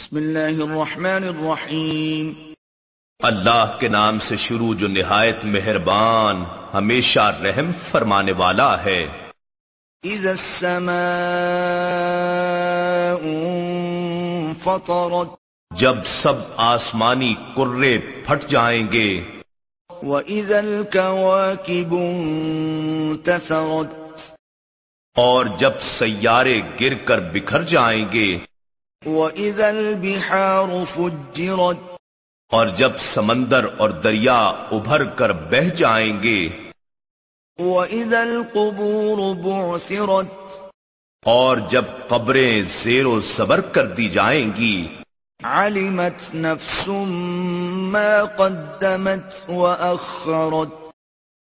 بسم اللہ الرحمن الرحیم۔ اللہ کے نام سے شروع جو نہایت مہربان ہمیشہ رحم فرمانے والا ہے۔ اذا السماء فطرت جب سب آسمانی کرے پھٹ جائیں گے۔ وَإِذَا الْكَوَاكِبُ انتثرت اور جب سیارے گر کر بکھر جائیں گے۔ وَإِذَا الْبِحَارُ فُجِّرَتْ اور جب سمندر اور دریا ابھر کر بہ جائیں گے وَإِذَا الْقُبُورُ بُعْثِرَتْ اور جب قبریں زیر و زبر کر دی جائیں گی علمت نفس ما قدمت وأخرت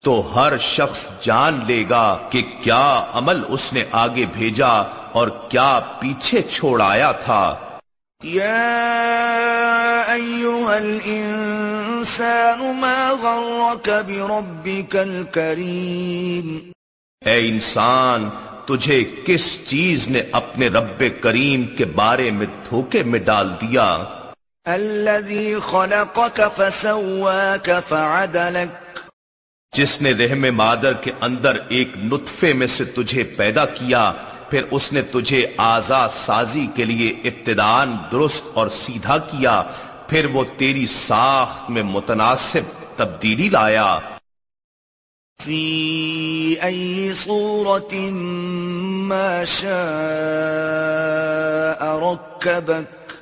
تو ہر شخص جان لے گا کہ کیا عمل اس نے آگے بھیجا اور کیا پیچھے چھوڑ آیا تھا؟ يا أيها الإنسان ما غرك بربك الكريم اے انسان تجھے کس چیز نے اپنے رب کریم کے بارے میں دھوکے میں ڈال دیا؟ الذي خلقك فسواك فعدلك جس نے رحم مادر کے اندر ایک نطفے میں سے تجھے پیدا کیا پھر اس نے تجھے آزاد سازی کے لیے ابتدان درست اور سیدھا کیا پھر وہ تیری ساخت میں متناسب تبدیلی لایا۔ في أي صورة ما شاء ركبك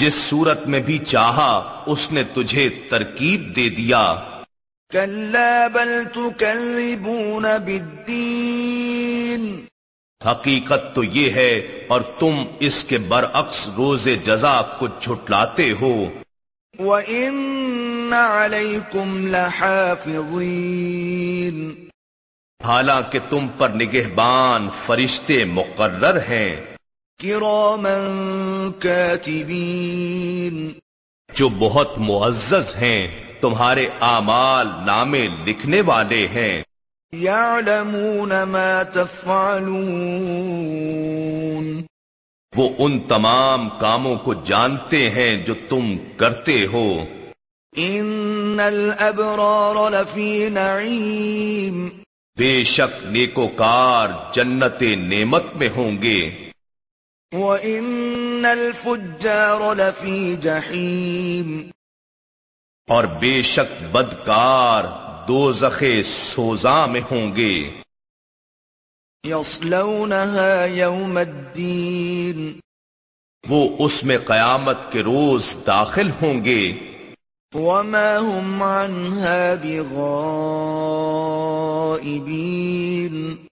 جس صورت میں بھی چاہا اس نے تجھے ترکیب دے دیا۔ كلا بل تكذبون بالدين حقیقت تو یہ ہے اور تم اس کے برعکس روز جزا کو جھٹلاتے ہو۔ وَإِنَّ عَلَيْكُمْ لَحَافِظِينَ۔ حالانکہ تم پر نگہبان فرشتے مقرر ہیں۔ كَاتِبِينَ جو بہت معزز ہیں تمہارے اعمال نامے لکھنے والے ہیں۔ يَعْلَمُونَ مَا تَفْعَلُونَ۔ وہ ان تمام کاموں کو جانتے ہیں جو تم کرتے ہو۔ ان الابرار لفی نعیم بے شک نیکوکار جنت نعمت میں ہوں گے۔ وَإِنَّ الْفُجَّارَ لَفِي جَحِيمٍ۔ اور بے شک بدکار دو زخے سوزاں میں ہوں گے۔ يَصْلَوْنَهَا يَوْمَ الدِّينِ وہ اس میں قیامت کے روز داخل ہوں گے۔ وَمَا هُمْ عَنْهَا بِغَائِبِينَ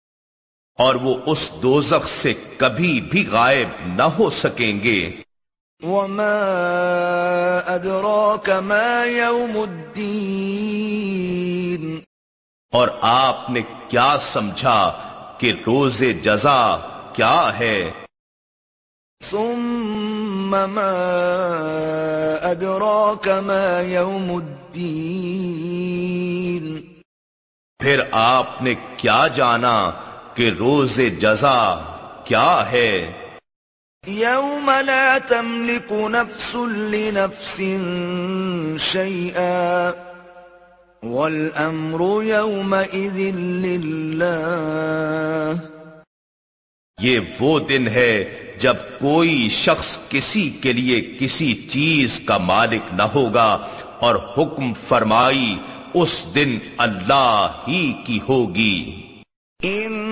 اور وہ اس دوزخ سے کبھی بھی غائب نہ ہو سکیں گے۔ وَمَا أَدْرَاكَ مَا يَوْمُ الدِّينِ اور آپ نے کیا سمجھا کہ روز جزا کیا ہے؟ ثم ما أدراك ما يوم الدين پھر آپ نے کیا جانا کہ روز جزا کیا ہے؟ يوم لا تملك نفس لنفس شيئا والأمر يومئذ لله یہ وہ دن ہے جب کوئی شخص کسی کے لیے کسی چیز کا مالک نہ ہوگا اور حکم فرمائی اس دن اللہ ہی کی ہوگی۔ إنا